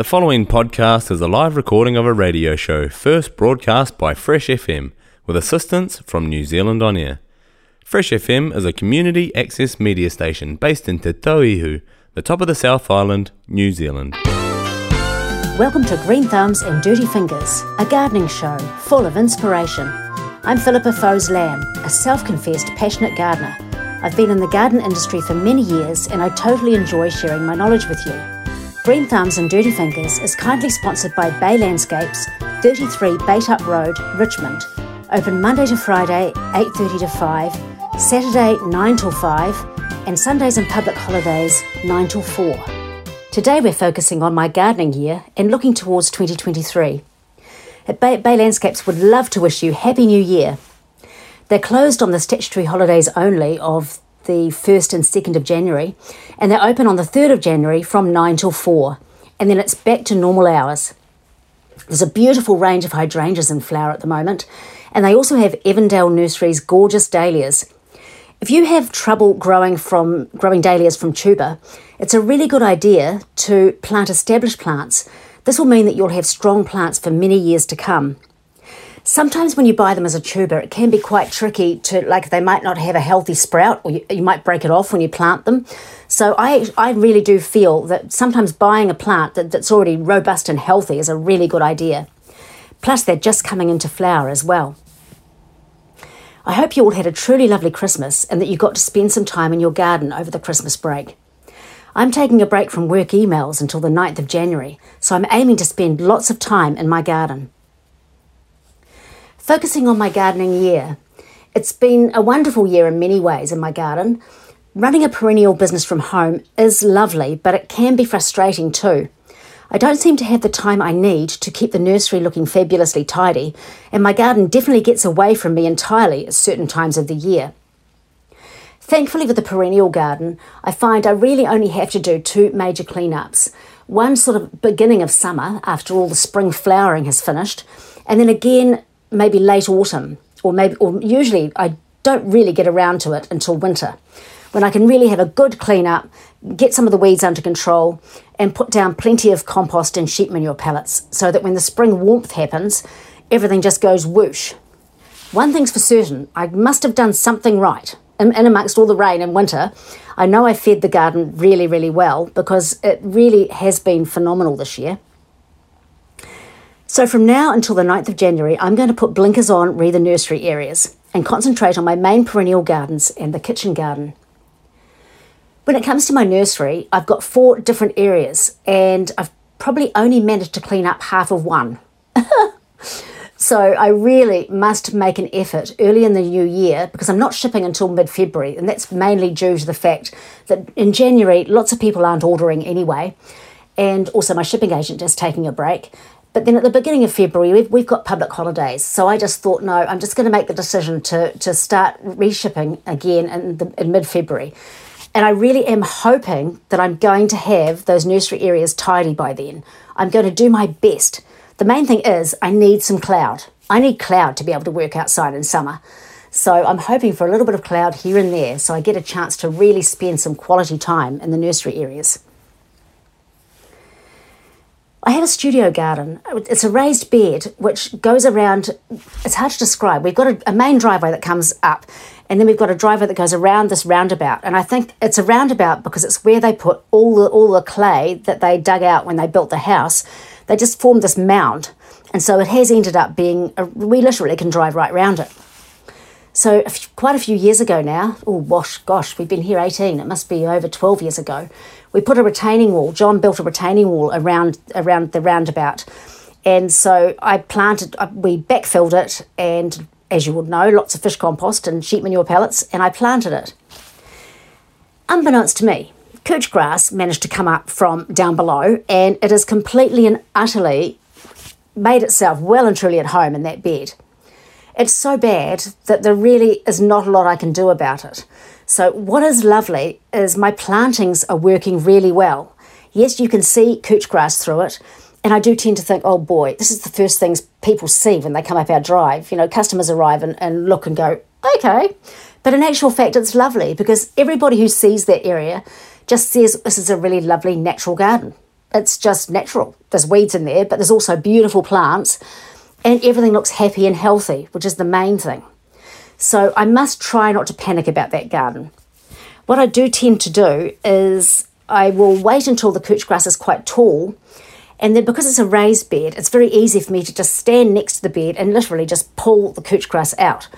The following podcast is a live recording of a radio show first broadcast by Fresh FM with assistance from New Zealand On Air. Fresh FM is a community access media station based in Te Tauihu, the top of the South Island, New Zealand. Welcome to Green Thumbs and Dirty Fingers, a gardening show full of inspiration. I'm Philippa Foes Lamb, a self confessed passionate gardener. I've been in the garden industry for many years and I totally enjoy sharing my knowledge with you. Green Thumbs and Dirty Fingers is kindly sponsored by Bay Landscapes, 33 Bait Up Road, Richmond. Open Monday to Friday, 8:30 to 5, Saturday 9 till 5, and Sundays and public holidays 9 till 4. Today we're focusing on my gardening year and looking towards 2023. At Bay, Bay Landscapes would love to wish you Happy New Year. They're closed on the statutory holidays only of the 1st and 2nd of January, and they're open on the 3rd of January from 9 till 4, and then it's back to normal hours. There's a beautiful range of hydrangeas in flower at the moment, and they also have Evandale Nursery's gorgeous dahlias. If you have trouble growing from growing dahlias from tuber, it's a really good idea to plant established plants. This will mean that you'll have strong plants for many years to come. Sometimes when you buy them as a tuber, it can be quite tricky to, like, they might not have a healthy sprout or you, you, might break it off when you plant them. So I, I really do feel that sometimes buying a plant that, that's already robust and healthy is a really good idea. Plus, they're just coming into flower as well. I hope you all had a truly lovely Christmas and that you got to spend some time in your garden over the Christmas break. I'm taking a break from work emails until the 9th of January, so I'm aiming to spend lots of time in my garden. Focusing on my gardening year, it's been a wonderful year in many ways in my garden. Running a perennial business from home is lovely, but it can be frustrating too. I don't seem to have the time I need to keep the nursery looking fabulously tidy, and my garden definitely gets away from me entirely at certain times of the year. Thankfully, with the perennial garden, I find I really only have to do two major cleanups. One sort of beginning of summer, after all the spring flowering has finished, and then again maybe late autumn, or maybe, or usually I don't really get around to it until winter, when I can really have a good clean up, get some of the weeds under control, and put down plenty of compost and sheep manure pellets so that when the spring warmth happens, everything just goes whoosh. One thing's for certain, I must have done something right. In, in amongst all the rain and winter, I know I fed the garden really, really well because it really has been phenomenal this year. So from now until the 9th of January, I'm going to put blinkers on re the nursery areas and concentrate on my main perennial gardens and the kitchen garden. When it comes to my nursery, I've got four different areas and I've probably only managed to clean up half of one. so I really must make an effort early in the new year because I'm not shipping until mid February, and that's mainly due to the fact that in January lots of people aren't ordering anyway, and also my shipping agent is taking a break. But then at the beginning of February, we've, we've got public holidays. So I just thought, no, I'm just going to make the decision to, to start reshipping again in, the, in mid February. And I really am hoping that I'm going to have those nursery areas tidy by then. I'm going to do my best. The main thing is, I need some cloud. I need cloud to be able to work outside in summer. So I'm hoping for a little bit of cloud here and there so I get a chance to really spend some quality time in the nursery areas. I have a studio garden. It's a raised bed which goes around. It's hard to describe. We've got a, a, main driveway that comes up, and then we've got a driveway that goes around this roundabout. And I think it's a roundabout because it's where they put all the all the clay that they dug out when they built the house. They just formed this mound, and so it has ended up being. A, we literally can drive right round it. So quite a few years ago now, oh gosh, gosh, we've been here 18, it must be over 12 years ago, we put a retaining wall, John built a retaining wall around, around the roundabout. And so I planted, we backfilled it, and as you would know, lots of fish compost and sheep manure pellets, and I planted it. Unbeknownst to me, couch grass managed to come up from down below, and it has completely and utterly made itself well and truly at home in that bed. It's so bad that there really is not a lot I can do about it. So, what is lovely is my plantings are working really well. Yes, you can see couch grass through it, and I do tend to think, oh boy, this is the first things people see when they come up our drive. You know, customers arrive and, and look and go, okay. But in actual fact, it's lovely because everybody who sees that area just says this is a really lovely natural garden. it's just natural. There's weeds in there, but there's also beautiful plants, and everything looks happy and healthy, which is the main thing. So I must try not to panic about that garden. What I do tend to do is I will wait until the couch grass is quite tall, and then because it's a raised bed, it's very easy for me to just stand next to the bed and literally just pull the couch grass out.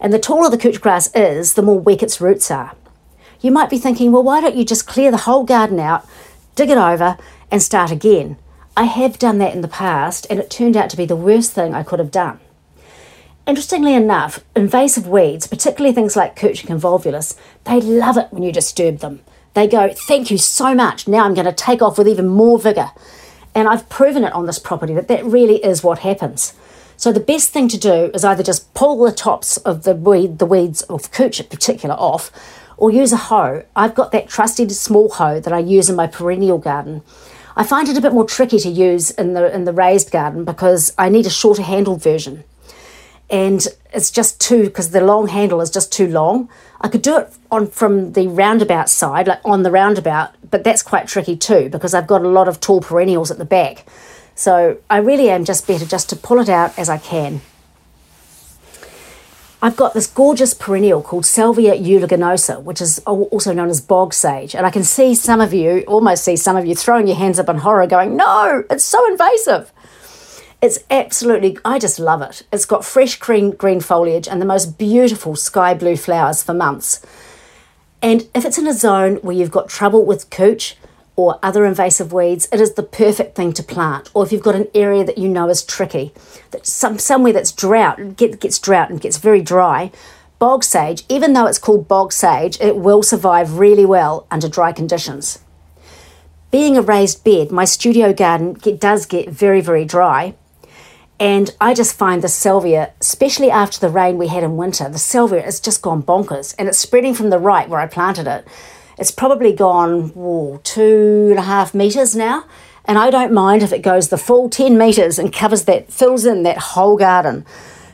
And the taller the couch grass is, the more weak its roots are. You might be thinking, well, why don't you just clear the whole garden out, dig it over, and start again? I have done that in the past, and it turned out to be the worst thing I could have done. Interestingly enough, invasive weeds, particularly things like and convolvulus, they love it when you disturb them. They go, Thank you so much. Now I'm going to take off with even more vigour. And I've proven it on this property that that really is what happens. So the best thing to do is either just pull the tops of the weed, the weeds of couch in particular off, or use a hoe. I've got that trusty small hoe that I use in my perennial garden. I find it a bit more tricky to use in the in the raised garden because I need a shorter handled version and it's just too because the long handle is just too long. I could do it on from the roundabout side, like on the roundabout, but that's quite tricky too because I've got a lot of tall perennials at the back. So I really am just better just to pull it out as I can. I've got this gorgeous perennial called Salvia uliginosa, which is also known as bog sage. And I can see some of you, almost see some of you throwing your hands up in horror going, no, it's so invasive. It's absolutely, I just love it. It's got fresh green, green foliage and the most beautiful sky blue flowers for months. And if it's in a zone where you've got trouble with couch or other invasive weeds, it is the perfect thing to plant. Or if you've got an area that you know is tricky, that some somewhere that's drought, get, gets drought and gets very dry, bog sage, even though it's called bog sage, it will survive really well under dry conditions. Being a raised bed, my studio garden get, does get very, very dry, and I just find the salvia, especially after the rain we had in winter, the salvia has just gone bonkers and it's spreading from the right where I planted it. It's probably gone whoa, two and a half metres now. And I don't mind if it goes the full 10 metres and covers that, fills in that whole garden.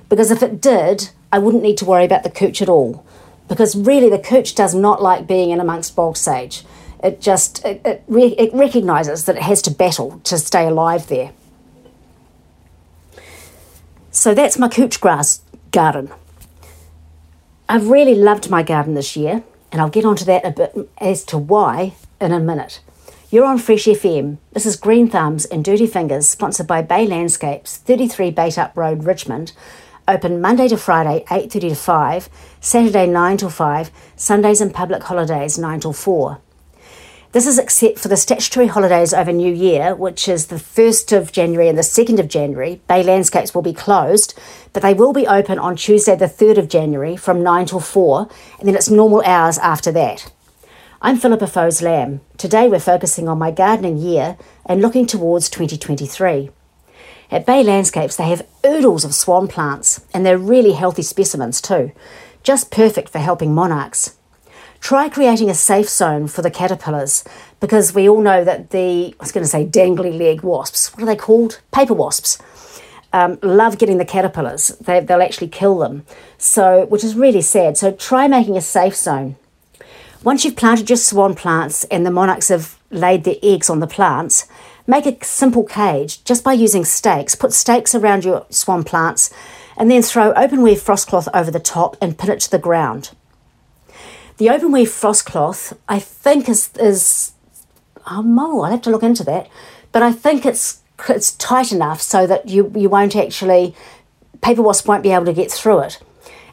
Because if it did, I wouldn't need to worry about the couch at all. Because really, the couch does not like being in amongst bog sage. It just it, it, re- it recognises that it has to battle to stay alive there. So that's my couch grass garden. I've really loved my garden this year, and I'll get onto that a bit as to why in a minute. You're on Fresh FM. This is Green Thumbs and Dirty Fingers, sponsored by Bay Landscapes, 33 Up Road, Richmond. Open Monday to Friday, 8.30 to 5, Saturday 9 till 5, Sundays and public holidays 9 till 4. This is except for the statutory holidays over New Year, which is the 1st of January and the 2nd of January. Bay Landscapes will be closed, but they will be open on Tuesday, the 3rd of January from 9 till 4, and then it's normal hours after that. I'm Philippa Foes Lamb. Today we're focusing on my gardening year and looking towards 2023. At Bay Landscapes, they have oodles of swan plants, and they're really healthy specimens too, just perfect for helping monarchs. Try creating a safe zone for the caterpillars because we all know that the, I was going to say dangly leg wasps, what are they called? Paper wasps. Um, love getting the caterpillars. They, they'll actually kill them. So, which is really sad. So try making a safe zone. Once you've planted your swan plants and the monarchs have laid their eggs on the plants, make a simple cage just by using stakes. Put stakes around your swan plants and then throw open weave frost cloth over the top and pin it to the ground. The open weave frost cloth, I think, is is oh. I'll have to look into that, but I think it's it's tight enough so that you you won't actually paper wasp won't be able to get through it.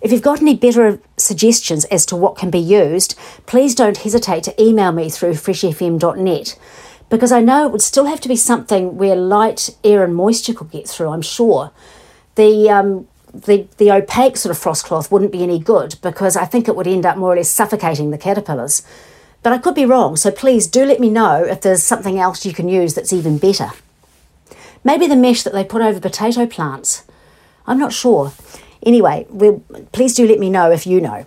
If you've got any better suggestions as to what can be used, please don't hesitate to email me through freshfm.net because I know it would still have to be something where light, air, and moisture could get through, I'm sure. The um, the, the opaque sort of frost cloth wouldn't be any good because I think it would end up more or less suffocating the caterpillars. But I could be wrong, so please do let me know if there's something else you can use that's even better. Maybe the mesh that they put over potato plants. I'm not sure. Anyway, we'll, please do let me know if you know.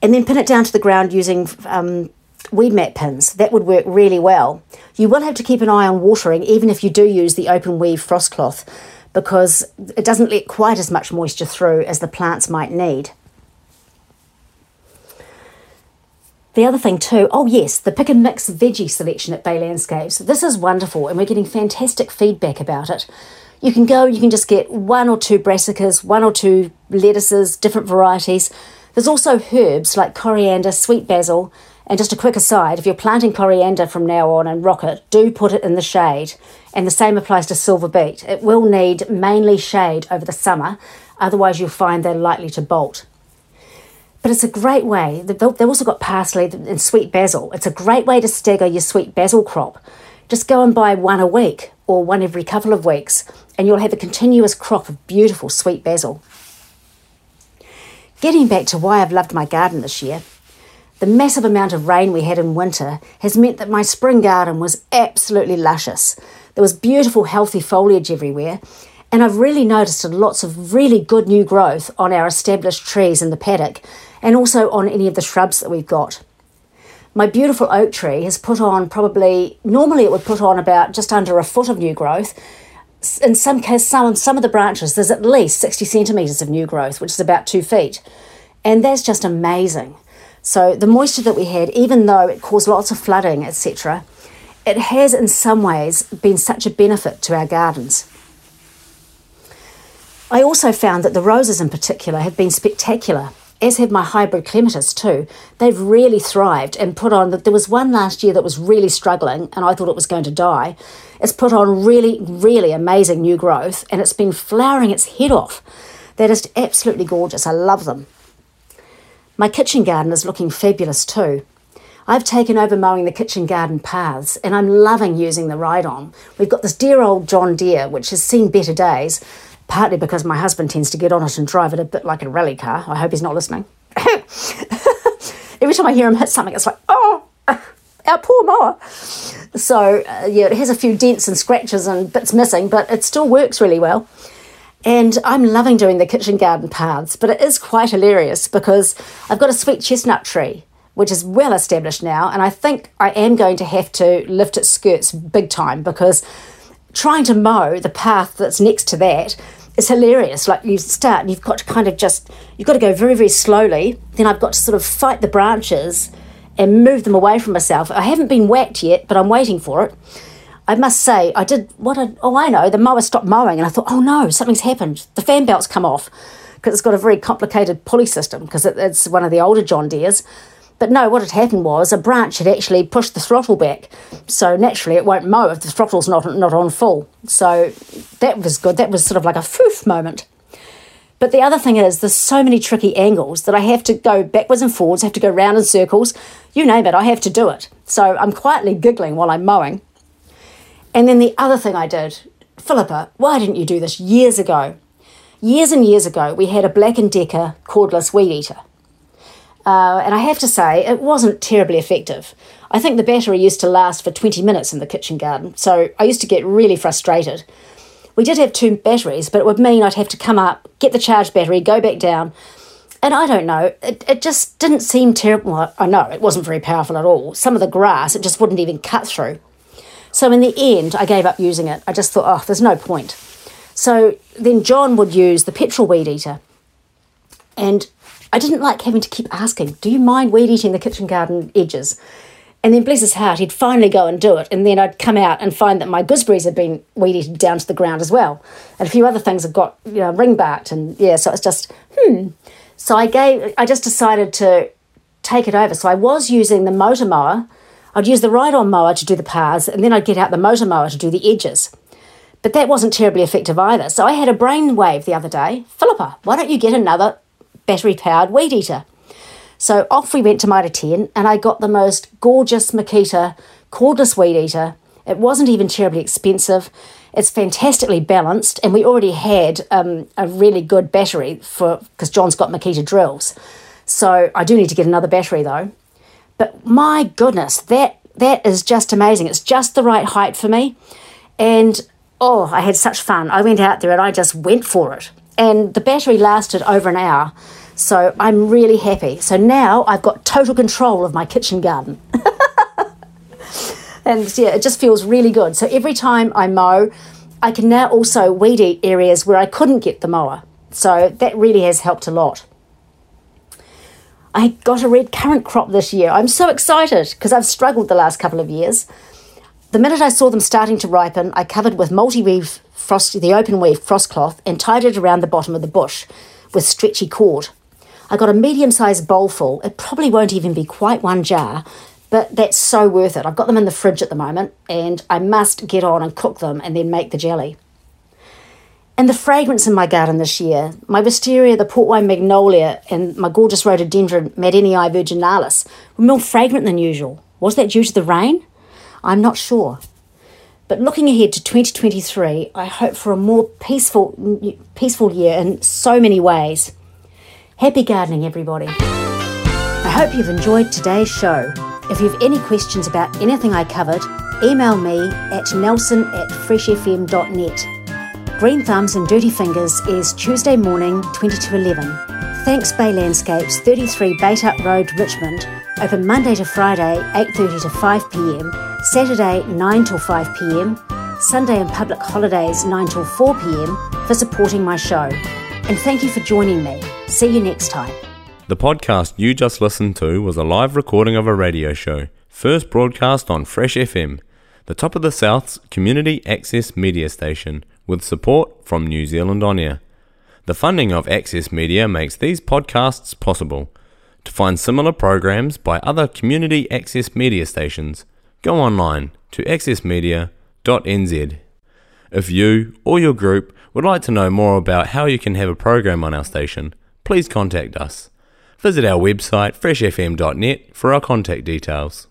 And then pin it down to the ground using um, weed mat pins. That would work really well. You will have to keep an eye on watering even if you do use the open weave frost cloth because it doesn't let quite as much moisture through as the plants might need. The other thing too, oh yes, the pick and mix veggie selection at Bay Landscapes. This is wonderful and we're getting fantastic feedback about it. You can go, you can just get one or two brassicas, one or two lettuces, different varieties. There's also herbs like coriander, sweet basil, and just a quick aside, if you're planting coriander from now on and rocket, do put it in the shade. And the same applies to silver beet. It will need mainly shade over the summer, otherwise you'll find they're likely to bolt. But it's a great way. They've also got parsley and sweet basil. It's a great way to stagger your sweet basil crop. Just go and buy one a week or one every couple of weeks, and you'll have a continuous crop of beautiful sweet basil. Getting back to why I've loved my garden this year, the massive amount of rain we had in winter has meant that my spring garden was absolutely luscious. There was beautiful, healthy foliage everywhere, and I've really noticed lots of really good new growth on our established trees in the paddock and also on any of the shrubs that we've got. My beautiful oak tree has put on probably, normally it would put on about just under a foot of new growth. In some cases, some, some of the branches, there's at least 60 centimetres of new growth, which is about two feet. And that's just amazing. So the moisture that we had, even though it caused lots of flooding, etc., it has in some ways been such a benefit to our gardens. I also found that the roses in particular have been spectacular, as have my hybrid clematis too. They've really thrived and put on. There was one last year that was really struggling, and I thought it was going to die. It's put on really, really amazing new growth, and it's been flowering its head off. They're just absolutely gorgeous. I love them. My kitchen garden is looking fabulous too. I've taken over mowing the kitchen garden paths and I'm loving using the ride on. We've got this dear old John Deere which has seen better days partly because my husband tends to get on it and drive it a bit like a rally car. I hope he's not listening. Every time I hear him hit something, it's like, oh, our poor mower. So, uh, yeah, it has a few dents and scratches and bits missing, but it still works really well. And I'm loving doing the kitchen garden paths, but it is quite hilarious because I've got a sweet chestnut tree, which is well established now, and I think I am going to have to lift its skirts big time because trying to mow the path that's next to that is hilarious. Like you start and you've got to kind of just you've got to go very very slowly. Then I've got to sort of fight the branches and move them away from myself. I haven't been whacked yet, but I'm waiting for it. I must say, I did what I, oh, I know, the mower stopped mowing, and I thought, oh no, something's happened. The fan belt's come off because it's got a very complicated pulley system because it, it's one of the older John Deere's. But no, what had happened was a branch had actually pushed the throttle back. So naturally it won't mow if the throttle's not, not on full. So that was good. That was sort of like a foof moment. But the other thing is, there's so many tricky angles that I have to go backwards and forwards, I have to go round in circles. You name it, I have to do it. So I'm quietly giggling while I'm mowing. And then the other thing I did, Philippa, why didn't you do this years ago? Years and years ago, we had a Black & Decker cordless weed eater. Uh, and I have to say, it wasn't terribly effective. I think the battery used to last for 20 minutes in the kitchen garden, so I used to get really frustrated. We did have two batteries, but it would mean I'd have to come up, get the charged battery, go back down. And I don't know, it, it just didn't seem terrible. I know it wasn't very powerful at all. Some of the grass, it just wouldn't even cut through. So in the end, I gave up using it. I just thought, oh, there's no point. So then John would use the petrol weed eater. And I didn't like having to keep asking, Do you mind weed eating the kitchen garden edges? And then, bless his heart, he'd finally go and do it. And then I'd come out and find that my gooseberries had been weed eaten down to the ground as well. And a few other things had got, you know, ring barked. And yeah, so it's just, hmm. So I gave, I just decided to take it over. So I was using the motor mower. I'd use the ride on mower to do the paths, and then I'd get out the motor mower to do the edges. But that wasn't terribly effective either. So I had a brainwave the other day Philippa, why don't you get another battery powered weed eater. So off we went to Mitre 10 and I got the most gorgeous Makita cordless weed eater. It wasn't even terribly expensive. It's fantastically balanced, and we already had um, a really good battery for because John's got Makita drills. So I do need to get another battery though. But my goodness, that that is just amazing. It's just the right height for me, and oh, I had such fun. I went out there and I just went for it and the battery lasted over an hour. So I'm really happy. So now I've got total control of my kitchen garden. and yeah, it just feels really good. So every time I mow, I can now also weed eat areas where I couldn't get the mower. So that really has helped a lot. I got a red currant crop this year. I'm so excited because I've struggled the last couple of years. The minute I saw them starting to ripen, I covered with multi-weave frost, the open weave frost cloth and tied it around the bottom of the bush with stretchy cord. I got a medium-sized bowl full. It probably won't even be quite one jar, but that's so worth it. I've got them in the fridge at the moment and I must get on and cook them and then make the jelly. And the fragrance in my garden this year, my wisteria, the port wine magnolia, and my gorgeous rhododendron Maddenii virginalis were more fragrant than usual. Was that due to the rain? I'm not sure. But looking ahead to 2023, I hope for a more peaceful, peaceful year in so many ways. Happy gardening, everybody. I hope you've enjoyed today's show. If you have any questions about anything I covered, email me at nelson at freshfm.net. Green Thumbs and Dirty Fingers is Tuesday morning, 20 to 11. Thanks Bay Landscapes, 33 Up Road, Richmond. Open Monday to Friday, 8.30 to 5 pm, Saturday, 9 till 5 pm, Sunday and public holidays, 9 till 4 pm, for supporting my show. And thank you for joining me. See you next time. The podcast you just listened to was a live recording of a radio show, first broadcast on Fresh FM, the top of the South's community access media station with support from New Zealand On Air. The funding of Access Media makes these podcasts possible. To find similar programs by other community access media stations, go online to accessmedia.nz. If you or your group would like to know more about how you can have a program on our station, please contact us. Visit our website freshfm.net for our contact details.